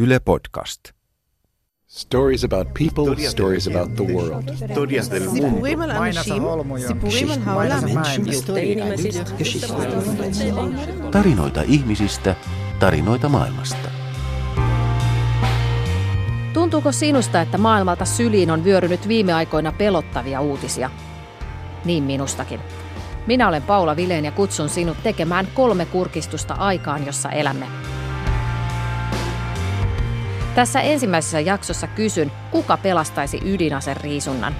Yle Podcast. Stories about people, stories about the world. Historias del mundo. Tarinoita ihmisistä, tarinoita maailmasta. Tuntuuko sinusta, että maailmalta syliin on vyörynyt viime aikoina pelottavia uutisia? Niin minustakin. Minä olen Paula Vileen ja kutsun sinut tekemään kolme kurkistusta aikaan, jossa elämme. Tässä ensimmäisessä jaksossa kysyn, kuka pelastaisi ydinaseriisunnan.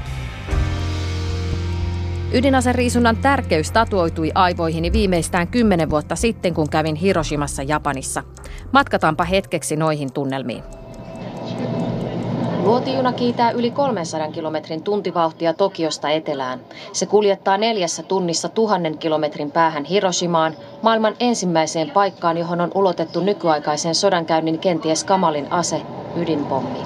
Ydinaseriisunnan tärkeys tatuoitui aivoihini viimeistään kymmenen vuotta sitten, kun kävin Hiroshimassa Japanissa. Matkataanpa hetkeksi noihin tunnelmiin. Luotijuna kiitää yli 300 kilometrin tuntivauhtia Tokiosta etelään. Se kuljettaa neljässä tunnissa tuhannen kilometrin päähän Hiroshimaan, maailman ensimmäiseen paikkaan, johon on ulotettu nykyaikaisen sodankäynnin kenties kamalin ase, ydinpommi.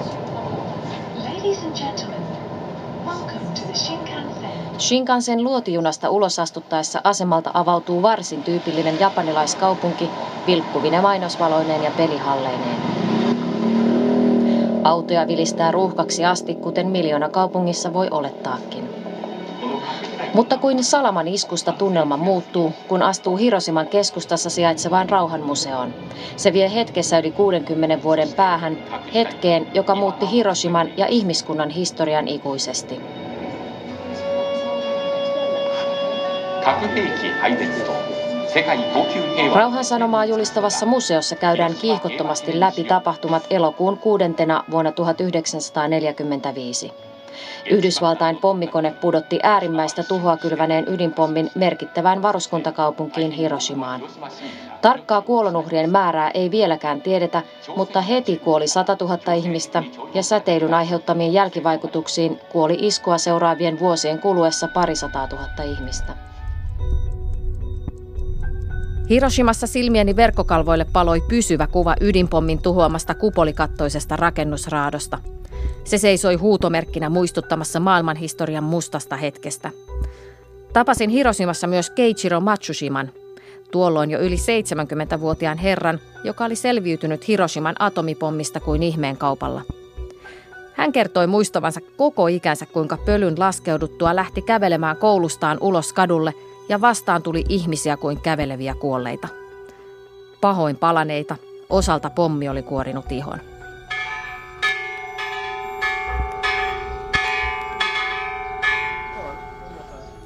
Shinkansen luotijunasta ulos astuttaessa asemalta avautuu varsin tyypillinen japanilaiskaupunki, vilkkuvine mainosvaloineen ja pelihalleineen. Autoja vilistää ruuhkaksi asti, kuten miljoona kaupungissa voi olettaakin. Mutta kuin salaman iskusta tunnelma muuttuu, kun astuu Hirosiman keskustassa sijaitsevaan rauhanmuseoon. Se vie hetkessä yli 60 vuoden päähän, hetkeen, joka muutti Hiroshiman ja ihmiskunnan historian ikuisesti. Rauhan sanomaa julistavassa museossa käydään kiihkottomasti läpi tapahtumat elokuun kuudentena vuonna 1945. Yhdysvaltain pommikone pudotti äärimmäistä tuhoa kylväneen ydinpommin merkittävään varuskuntakaupunkiin Hiroshimaan. Tarkkaa kuolonuhrien määrää ei vieläkään tiedetä, mutta heti kuoli 100 000 ihmistä ja säteilyn aiheuttamiin jälkivaikutuksiin kuoli iskua seuraavien vuosien kuluessa parisataa tuhatta ihmistä. Hiroshimassa silmieni verkkokalvoille paloi pysyvä kuva ydinpommin tuhoamasta kupolikattoisesta rakennusraadosta. Se seisoi huutomerkkinä muistuttamassa maailmanhistorian mustasta hetkestä. Tapasin Hiroshimassa myös Keiichiro Matsushiman, tuolloin jo yli 70-vuotiaan herran, joka oli selviytynyt Hiroshiman atomipommista kuin ihmeen kaupalla. Hän kertoi muistavansa koko ikänsä, kuinka pölyn laskeuduttua lähti kävelemään koulustaan ulos kadulle – ja vastaan tuli ihmisiä kuin käveleviä kuolleita. Pahoin palaneita, osalta pommi oli kuorinut ihon.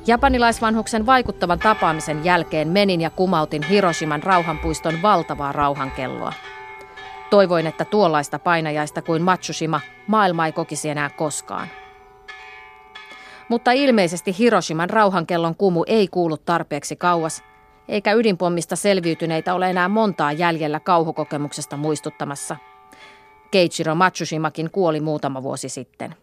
Japanilaisvanhuksen vaikuttavan tapaamisen jälkeen menin ja kumautin Hiroshiman rauhanpuiston valtavaa rauhankelloa. Toivoin, että tuollaista painajaista kuin Matsushima maailma ei kokisi enää koskaan. Mutta ilmeisesti Hiroshiman rauhankellon kumu ei kuulu tarpeeksi kauas, eikä ydinpommista selviytyneitä ole enää montaa jäljellä kauhukokemuksesta muistuttamassa. Keiichiro Matsushimakin kuoli muutama vuosi sitten.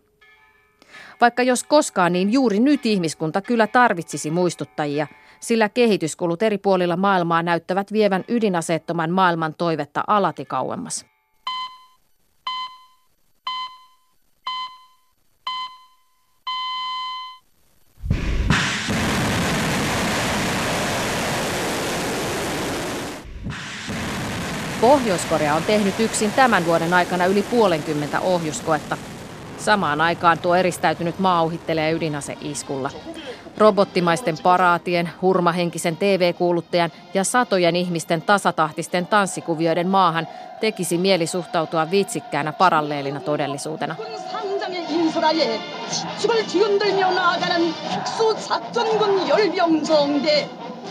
Vaikka jos koskaan, niin juuri nyt ihmiskunta kyllä tarvitsisi muistuttajia, sillä kehityskulut eri puolilla maailmaa näyttävät vievän ydinaseettoman maailman toivetta alati kauemmas. Pohjois-Korea on tehnyt yksin tämän vuoden aikana yli puolenkymmentä ohjuskoetta. Samaan aikaan tuo eristäytynyt maa uhittelee ydinaseiskulla. Robottimaisten paraatien, hurmahenkisen TV-kuuluttajan ja satojen ihmisten tasatahtisten tanssikuvioiden maahan tekisi mieli suhtautua vitsikkäänä paralleelina todellisuutena.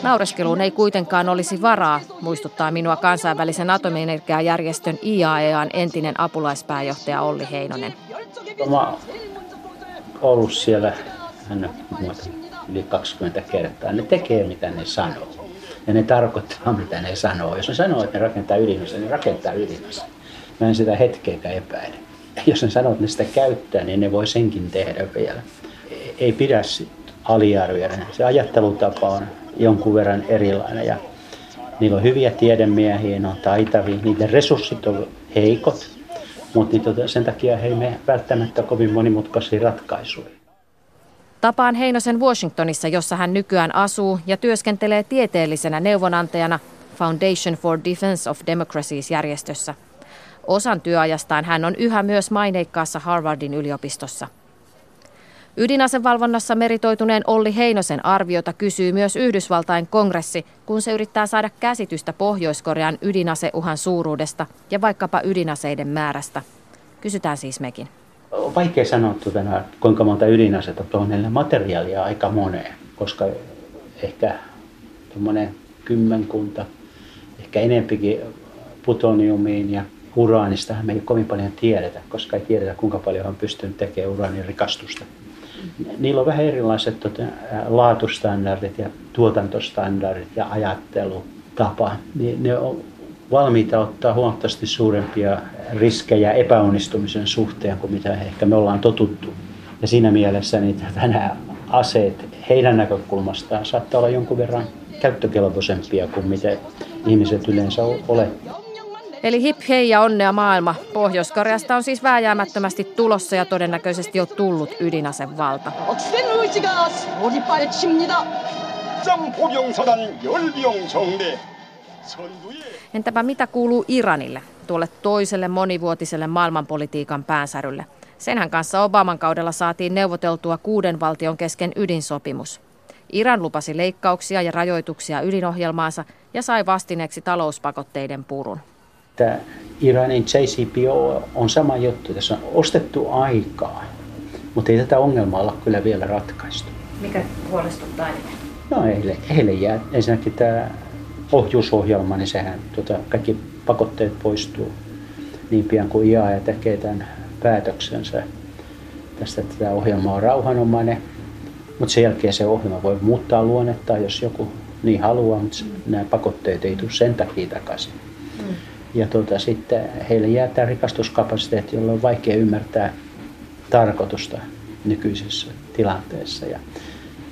Naureskeluun ei kuitenkaan olisi varaa, muistuttaa minua kansainvälisen atomienergiajärjestön IAEAn entinen apulaispääjohtaja Olli Heinonen. Mä ollut siellä hän yli 20 kertaa. Ne tekee mitä ne sanoo. Ja ne tarkoittaa mitä ne sanoo. Jos ne sanoo, että ne rakentaa ydinaseen, niin rakentaa ydinaseen. Mä en sitä hetkeäkään epäile. Jos ne sanoo, että ne sitä käyttää, niin ne voi senkin tehdä vielä. Ei pidä aliarvioida. Se ajattelutapa on jonkun verran erilainen. Ja niillä on hyviä tiedemiehiä, ne on taitavia, niiden resurssit on heikot, mutta tota, sen takia he ei välttämättä kovin monimutkaisia ratkaisuja. Tapaan Heinosen Washingtonissa, jossa hän nykyään asuu ja työskentelee tieteellisenä neuvonantajana Foundation for Defense of Democracies järjestössä. Osan työajastaan hän on yhä myös maineikkaassa Harvardin yliopistossa. Ydinasevalvonnassa meritoituneen Olli Heinosen arviota kysyy myös Yhdysvaltain kongressi, kun se yrittää saada käsitystä Pohjois-Korean ydinaseuhan suuruudesta ja vaikkapa ydinaseiden määrästä. Kysytään siis mekin. On vaikea sanoa, tuota, kuinka monta ydinasetta tuonne materiaalia aika moneen, koska ehkä tuommoinen kymmenkunta, ehkä enempikin plutoniumiin ja uraanista me ei kovin paljon tiedetä, koska ei tiedetä kuinka paljon on pystynyt tekemään uraanin rikastusta. Niillä on vähän erilaiset tota, laatustandardit ja tuotantostandardit ja ajattelutapa. Niin ne on valmiita ottaa huomattavasti suurempia riskejä epäonnistumisen suhteen kuin mitä ehkä me ollaan totuttu. Ja siinä mielessä niitä nämä aseet heidän näkökulmastaan saattaa olla jonkun verran käyttökelpoisempia kuin mitä ihmiset yleensä olettaa. Eli hip hei ja onnea maailma. Pohjois-Koreasta on siis vääjäämättömästi tulossa ja todennäköisesti jo tullut ydinasevalta. Entäpä mitä kuuluu Iranille, tuolle toiselle monivuotiselle maailmanpolitiikan päänsärylle? Senhän kanssa Obaman kaudella saatiin neuvoteltua kuuden valtion kesken ydinsopimus. Iran lupasi leikkauksia ja rajoituksia ydinohjelmaansa ja sai vastineeksi talouspakotteiden purun. Tämä Iranin JCPO on sama juttu. Tässä on ostettu aikaa, mutta ei tätä ongelmaa olla kyllä vielä ratkaistu. Mikä huolestuttaa eniten? No heille, heille jää ensinnäkin tämä ohjuusohjelma, niin sehän tuota, kaikki pakotteet poistuu niin pian kuin IAE tekee tämän päätöksensä tästä, että tämä ohjelma on rauhanomainen. Mutta sen jälkeen se ohjelma voi muuttaa luonnetta, jos joku niin haluaa, mutta nämä pakotteet ei tule sen takia takaisin. Ja tuota, sitten heille jää tämä rikastuskapasiteetti, jolla on vaikea ymmärtää tarkoitusta nykyisessä tilanteessa. Ja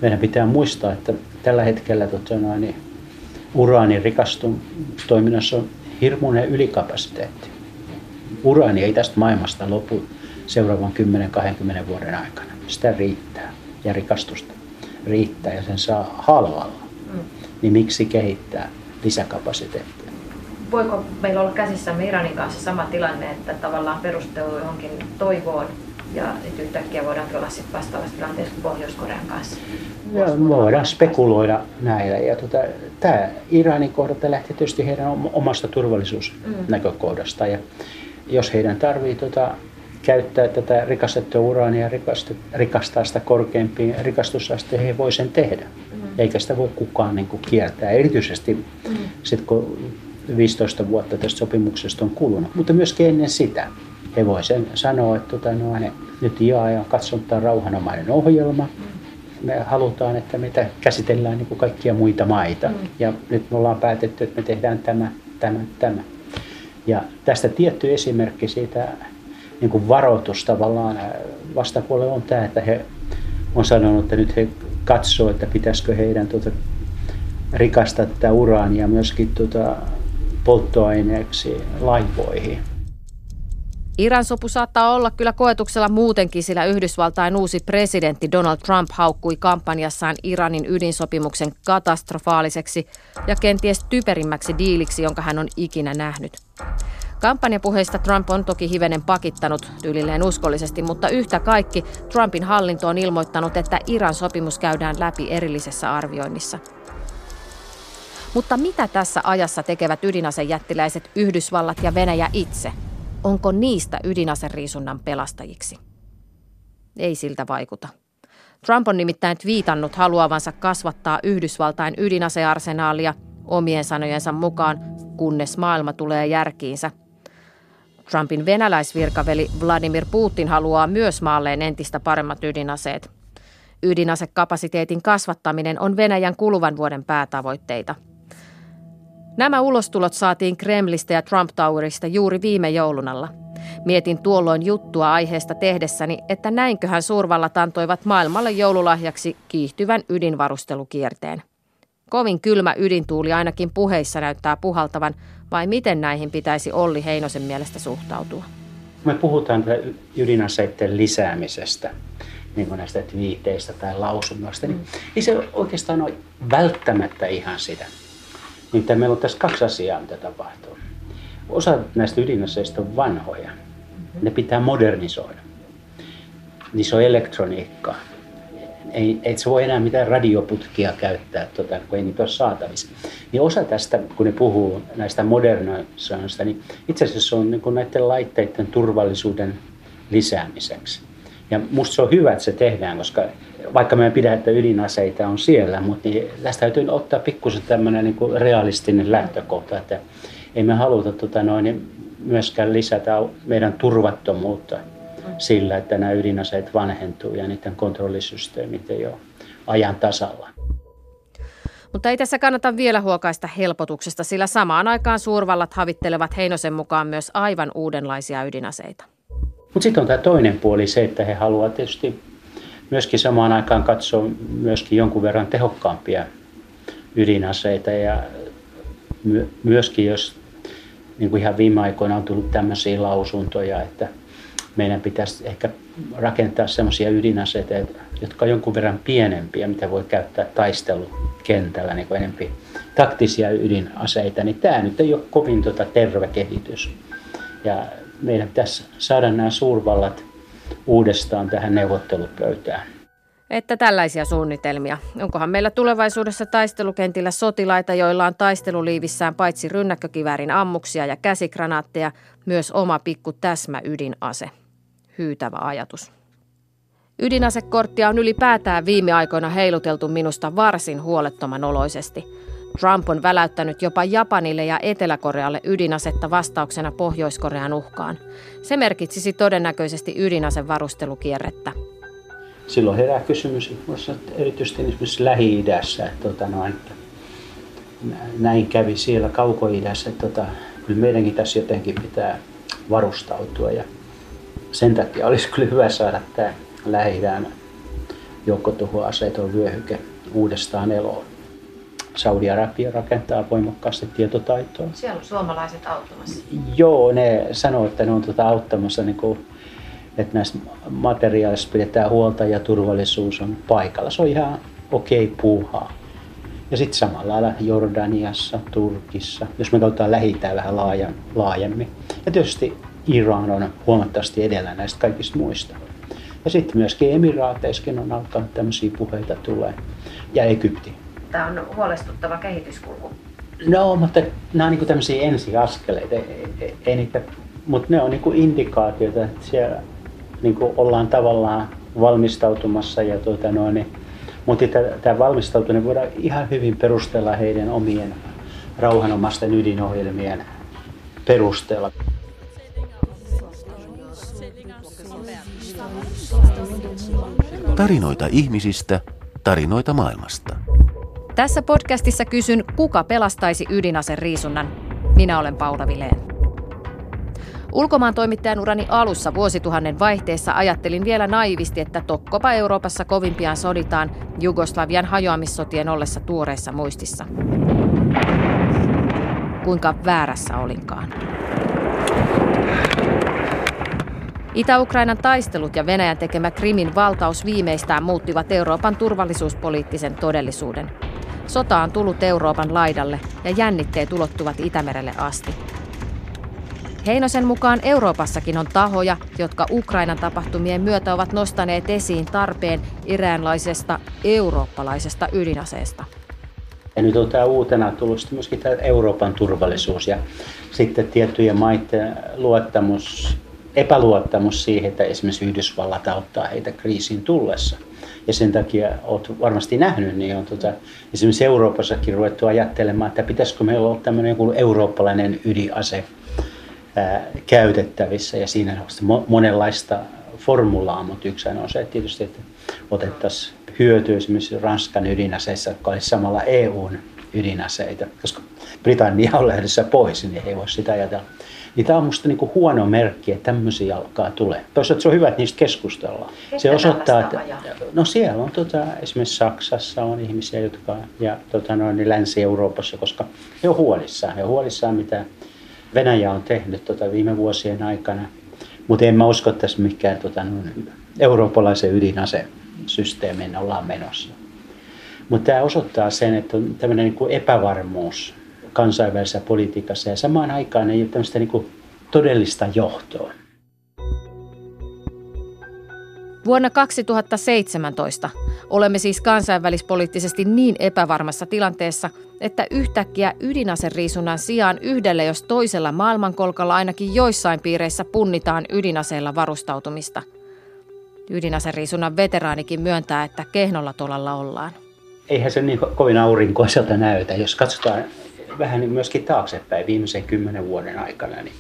meidän pitää muistaa, että tällä hetkellä tota noin, niin uraanin rikastustoiminnassa on hirmuinen ylikapasiteetti. Uraani ei tästä maailmasta lopu seuraavan 10-20 vuoden aikana. Sitä riittää ja rikastusta riittää ja sen saa halvalla. Mm. Niin miksi kehittää lisäkapasiteettia? Voiko meillä olla käsissämme Iranin kanssa sama tilanne, että tavallaan perustuu johonkin toivoon ja nyt yhtäkkiä voidaan olla sitten vastaavassa tilanteessa kuin Pohjois-Korean kanssa? Ja voidaan spekuloida näillä. Ja tota, tämä Iranin kohdalta lähtee tietysti heidän omasta turvallisuusnäkökohdasta. Mm. Ja jos heidän tarvii tota, käyttää tätä rikastettua uraania ja rikastaa sitä korkeampiin rikastusasteen, he voi sen tehdä. Mm. Eikä sitä voi kukaan niin kuin, kiertää. Erityisesti mm. sit, kun 15 vuotta tästä sopimuksesta on kulunut, mutta myöskin ennen sitä. He voi sen sanoa, että tota, no, ne, nyt on katsonut tämä rauhanomainen ohjelma. Me halutaan, että meitä käsitellään niin kuin kaikkia muita maita. Mm. Ja nyt me ollaan päätetty, että me tehdään tämä, tämä, tämä. Ja tästä tietty esimerkki siitä niin kuin varoitus tavallaan vastapuolella on tämä, että he on sanonut, että nyt he katsoo, että pitäisikö heidän tuota, rikastaa tätä uraania myöskin tuota, polttoaineeksi laivoihin. Iran sopu saattaa olla kyllä koetuksella muutenkin, sillä Yhdysvaltain uusi presidentti Donald Trump haukkui kampanjassaan Iranin ydinsopimuksen katastrofaaliseksi ja kenties typerimmäksi diiliksi, jonka hän on ikinä nähnyt. Kampanjapuheista Trump on toki hivenen pakittanut tyylilleen uskollisesti, mutta yhtä kaikki Trumpin hallinto on ilmoittanut, että Iran sopimus käydään läpi erillisessä arvioinnissa. Mutta mitä tässä ajassa tekevät ydinasejättiläiset Yhdysvallat ja Venäjä itse? Onko niistä ydinaseriisunnan pelastajiksi? Ei siltä vaikuta. Trump on nimittäin viitannut haluavansa kasvattaa Yhdysvaltain ydinasearsenaalia omien sanojensa mukaan, kunnes maailma tulee järkiinsä. Trumpin venäläisvirkaveli Vladimir Putin haluaa myös maalleen entistä paremmat ydinaseet. Ydinasekapasiteetin kasvattaminen on Venäjän kuluvan vuoden päätavoitteita – Nämä ulostulot saatiin Kremlistä ja Trump Towerista juuri viime joulunalla. Mietin tuolloin juttua aiheesta tehdessäni, että näinköhän suurvallat antoivat maailmalle joululahjaksi kiihtyvän ydinvarustelukierteen. Kovin kylmä ydintuuli ainakin puheissa näyttää puhaltavan, vai miten näihin pitäisi Olli Heinosen mielestä suhtautua? Me puhutaan ydinaseiden lisäämisestä, niin kuin näistä twiiteistä tai lausunnoista, niin mm. ei se oikeastaan ole välttämättä ihan sitä. Niin meillä on tässä kaksi asiaa, mitä tapahtuu. osa näistä ydinaseista on vanhoja. Ne pitää modernisoida. Niissä on elektroniikkaa. Ei, ei se voi enää mitään radioputkia käyttää, tota, kun ei niitä ole saatavissa. Niin osa tästä, kun ne puhuu näistä modernisoinnista, niin itse asiassa se on niin näiden laitteiden turvallisuuden lisäämiseksi. Ja musta se on hyvä, että se tehdään, koska vaikka me pidä, että ydinaseita on siellä, mutta niin tästä täytyy ottaa pikkusen tämmöinen niin realistinen lähtökohta, että ei me haluta tota noin, myöskään lisätä meidän turvattomuutta sillä, että nämä ydinaseet vanhentuu ja niiden kontrollisysteemit ei ole ajan tasalla. Mutta ei tässä kannata vielä huokaista helpotuksesta, sillä samaan aikaan suurvallat havittelevat Heinosen mukaan myös aivan uudenlaisia ydinaseita. Mutta sitten on tämä toinen puoli, se, että he haluavat tietysti myöskin samaan aikaan katsoa myöskin jonkun verran tehokkaampia ydinaseita ja myöskin jos niin kuin ihan viime aikoina on tullut tämmöisiä lausuntoja, että meidän pitäisi ehkä rakentaa semmoisia ydinaseita, jotka on jonkun verran pienempiä, mitä voi käyttää taistelukentällä niin kuin enempi taktisia ydinaseita, niin tämä nyt ei ole kovin tota terve kehitys. Ja meidän pitäisi saada nämä suurvallat uudestaan tähän neuvottelupöytään. Että tällaisia suunnitelmia. Onkohan meillä tulevaisuudessa taistelukentillä sotilaita, joilla on taisteluliivissään paitsi rynnäkkökiväärin ammuksia ja käsikranaatteja, myös oma pikku täsmä ydinase? Hyytävä ajatus. Ydinasekorttia on ylipäätään viime aikoina heiluteltu minusta varsin huolettoman oloisesti – Trump on väläyttänyt jopa Japanille ja Etelä-Korealle ydinasetta vastauksena Pohjois-Korean uhkaan. Se merkitsisi todennäköisesti ydinasevarustelukierrettä. Silloin herää kysymys, erityisesti esimerkiksi Lähi-idässä, että, tota, että näin kävi siellä kauko-idässä, että tota, kyllä meidänkin tässä jotenkin pitää varustautua ja sen takia olisi kyllä hyvä saada tämä Lähi-idän joukkotuhoaseeton vyöhyke uudestaan eloon. Saudi-Arabia rakentaa voimakkaasti tietotaitoa. Siellä on suomalaiset auttamassa. Joo, ne sanoo, että ne on tuota auttamassa, niin kuin, että näistä materiaaleista pidetään huolta ja turvallisuus on paikalla. Se on ihan okei okay puuhaa. Ja sitten samalla lailla Jordaniassa, Turkissa, jos me katsotaan lähitään vähän laajan, laajemmin. Ja tietysti Iran on huomattavasti edellä näistä kaikista muista. Ja sitten myöskin Emiraateissakin on alkanut tämmöisiä puheita tulee. Ja Egypti tämä on huolestuttava kehityskulku. No, mutta nämä on niin tämmöisiä ensiaskeleita, ei, ei, ei niitä, mutta ne on niin indikaatioita, että siellä niin ollaan tavallaan valmistautumassa ja tuota noin, niin, mutta tämä valmistautuminen voidaan ihan hyvin perustella heidän omien rauhanomaisten ydinohjelmien perusteella. Tarinoita ihmisistä, tarinoita maailmasta. Tässä podcastissa kysyn, kuka pelastaisi riisunnan. Minä olen Paula Vileen. Ulkomaan toimittajan urani alussa vuosituhannen vaihteessa ajattelin vielä naivisti, että tokkopa Euroopassa kovin pian soditaan Jugoslavian hajoamissotien ollessa tuoreessa muistissa. Kuinka väärässä olinkaan. Itä-Ukrainan taistelut ja Venäjän tekemä Krimin valtaus viimeistään muuttivat Euroopan turvallisuuspoliittisen todellisuuden – Sota on tullut Euroopan laidalle ja jännitteet ulottuvat Itämerelle asti. Heinosen mukaan Euroopassakin on tahoja, jotka Ukrainan tapahtumien myötä ovat nostaneet esiin tarpeen iräänlaisesta eurooppalaisesta ydinaseesta. Ja nyt on tämä uutena tullut myöskin tämä Euroopan turvallisuus ja sitten tiettyjen maiden luottamus, epäluottamus siihen, että esimerkiksi Yhdysvallat auttaa heitä kriisiin tullessa – ja sen takia olet varmasti nähnyt, niin on tota, esimerkiksi Euroopassakin ruvettu ajattelemaan, että pitäisikö meillä olla tämmöinen joku eurooppalainen ydinase ää, käytettävissä ja siinä on monenlaista formulaa, mutta yksi on se että tietysti, että otettaisiin hyötyä esimerkiksi Ranskan ydinaseissa, jotka olisi samalla EUn ydinaseita, koska Britannia on lähdössä pois, niin ei voi sitä ajatella. Niin tämä on minusta niinku huono merkki, että tämmöisiä alkaa tulee. Toisaalta se on hyvä, että niistä keskustellaan. Se osoittaa, että no siellä on tota, esimerkiksi Saksassa on ihmisiä, jotka ja tota, noin, niin Länsi-Euroopassa, koska he on huolissaan. He on huolissaan, mitä Venäjä on tehnyt tota, viime vuosien aikana. Mutta en mä usko, että tässä mikään tota, noin, eurooppalaisen ydinasesysteemin ollaan menossa. Mutta tämä osoittaa sen, että on tämmöinen niin epävarmuus kansainvälisessä politiikassa ja samaan aikaan ei ole tämmöistä niin kuin todellista johtoa. Vuonna 2017 olemme siis kansainvälispoliittisesti niin epävarmassa tilanteessa, että yhtäkkiä ydinaseriisunnan sijaan yhdellä jos toisella maailmankolkalla ainakin joissain piireissä punnitaan ydinaseilla varustautumista. Ydinaseriisunnan veteraanikin myöntää, että kehnolla tolalla ollaan. Eihän se niin kovin aurinkoiselta näytä. Jos katsotaan vähän myöskin taaksepäin viimeisen kymmenen vuoden aikana, niin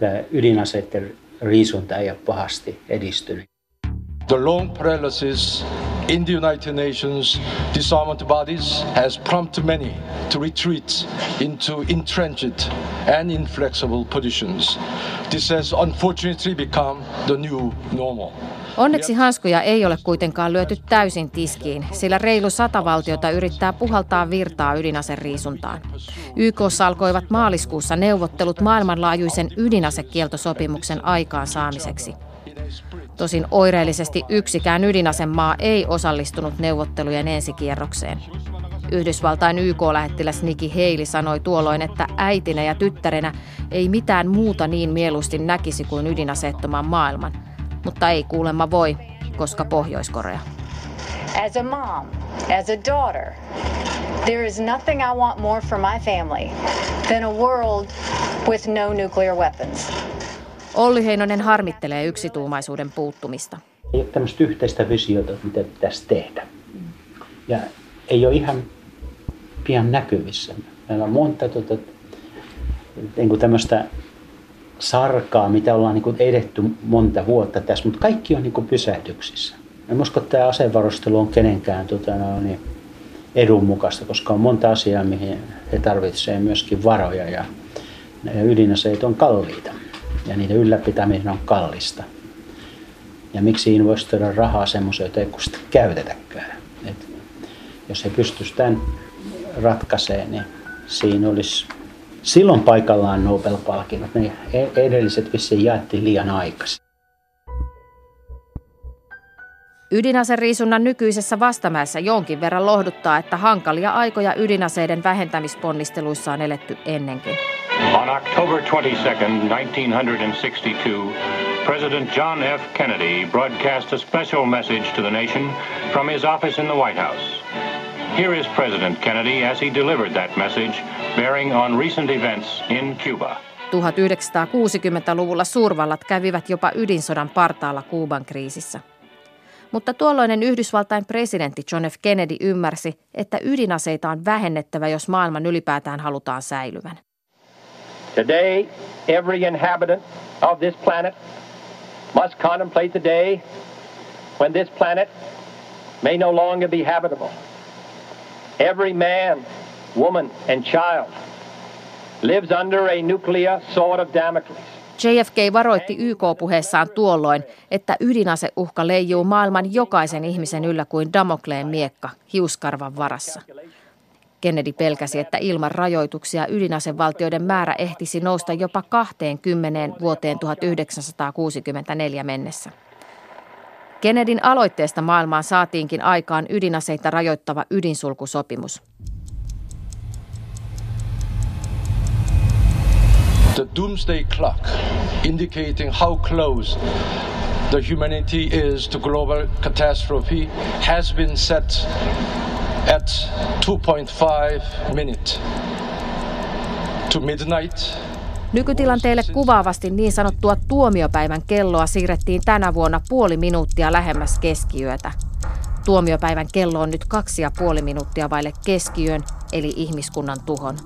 tämä ydinaseiden riisunta ei ole pahasti edistynyt. The long paralysis in the United Nations disarmament bodies has prompted many to retreat into entrenched and inflexible positions. This has unfortunately become the new normal. Onneksi hanskoja ei ole kuitenkaan lyöty täysin tiskiin, sillä reilu sata valtiota yrittää puhaltaa virtaa ydinaseriisuntaan. YK alkoivat maaliskuussa neuvottelut maailmanlaajuisen ydinasekieltosopimuksen aikaansaamiseksi. Tosin oireellisesti yksikään ydinasemaa ei osallistunut neuvottelujen ensikierrokseen. Yhdysvaltain YK-lähettiläs Nikki Haley sanoi tuolloin, että äitinä ja tyttärenä ei mitään muuta niin mieluusti näkisi kuin ydinaseettoman maailman. Mutta ei kuulemma voi, koska Pohjois-Korea. As a mom, as a daughter, there is nothing I want more for my family than a world with no nuclear weapons. Olli Heinonen harmittelee yksituumaisuuden puuttumista. Ei ole tämmöistä yhteistä visiota, mitä pitäisi tehdä. Ja ei ole ihan pian näkyvissä. Meillä on monta tuota, niin kuin tämmöistä sarkaa, mitä ollaan niin kuin edetty monta vuotta tässä, mutta kaikki on niin kuin pysähdyksissä. En usko, että tämä asevarustelu on kenenkään tota, no, niin edun mukaista, koska on monta asiaa, mihin he tarvitsevat myöskin varoja ja ydinaseet on kalliita ja niiden ylläpitäminen on kallista. Ja miksi investoida rahaa semmoiseen, jota ei sitä käytetäkään. Et jos he pystyisi tämän ratkaisemaan, niin siinä olisi silloin paikallaan Nobel-palkinnot. Ne edelliset vissiin jaettiin liian aikaisin. Ydinaseriisunnan nykyisessä vastamäessä jonkin verran lohduttaa, että hankalia aikoja ydinaseiden vähentämisponnisteluissa on eletty ennenkin. On October 22, 1962, President John F. Kennedy broadcast a special message to the nation from his office in the White House. Here is President Kennedy as he delivered that message, bearing on recent events in Cuba. 1960-luvulla suurvallat kävivät jopa ydinsodan partaalla Kuuban kriisissä. Mutta tuolloinen Yhdysvaltain presidentti John F. Kennedy ymmärsi, että ydinaseita on vähennettävä, jos maailman ylipäätään halutaan säilyvän. Today, every inhabitant of this planet must contemplate the day when this planet may no longer be habitable. Every man, woman, and child lives under a nuclear sword of Damocles. JFK varoitti YK-puheessaan tuolloin, että ydinaseuhka leijuu maailman jokaisen ihmisen yllä kuin Damokleen miekka hiuskarvan varassa. Kennedy pelkäsi, että ilman rajoituksia ydinasevaltioiden määrä ehtisi nousta jopa 20 vuoteen 1964 mennessä. Kennedyn aloitteesta maailmaan saatiinkin aikaan ydinaseita rajoittava ydinsulkusopimus. The doomsday clock indicating how close the humanity is to global catastrophe has been set at 2.5 minutes to midnight. Nykytilanteelle kuvaavasti niin sanottua tuomiopäivän kelloa siirrettiin tänä vuonna puoli minuuttia lähemmäs keskiyötä. Tuomiopäivän kello on nyt kaksi ja puoli minuuttia vaille keskiyön, eli ihmiskunnan tuhon.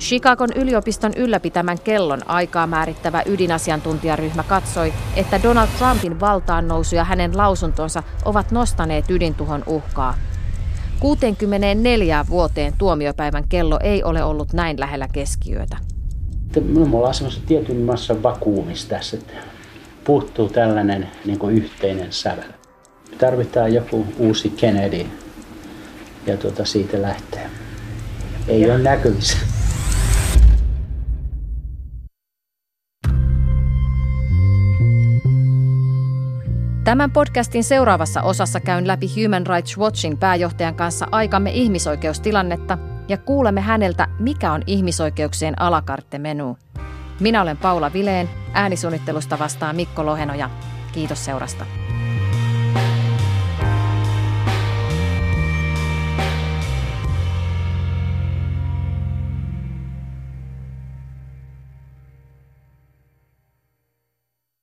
Chicagon yliopiston ylläpitämän kellon aikaa määrittävä ydinasiantuntijaryhmä katsoi, että Donald Trumpin valtaan nousu ja hänen lausuntonsa ovat nostaneet ydintuhon uhkaa. 64 vuoteen tuomiopäivän kello ei ole ollut näin lähellä keskiyötä. Me ollaan semmoisessa tietyn massa vakuumissa tässä, että puuttuu tällainen niin kuin yhteinen sävel. Tarvitaan joku uusi Kennedy ja tuota, siitä lähtee. Ei ole näkyvissä. Tämän podcastin seuraavassa osassa käyn läpi Human Rights Watchin pääjohtajan kanssa aikamme ihmisoikeustilannetta ja kuulemme häneltä, mikä on ihmisoikeuksien alakarte menu. Minä olen Paula Vileen, äänisuunnittelusta vastaa Mikko Lohenoja. Kiitos seurasta.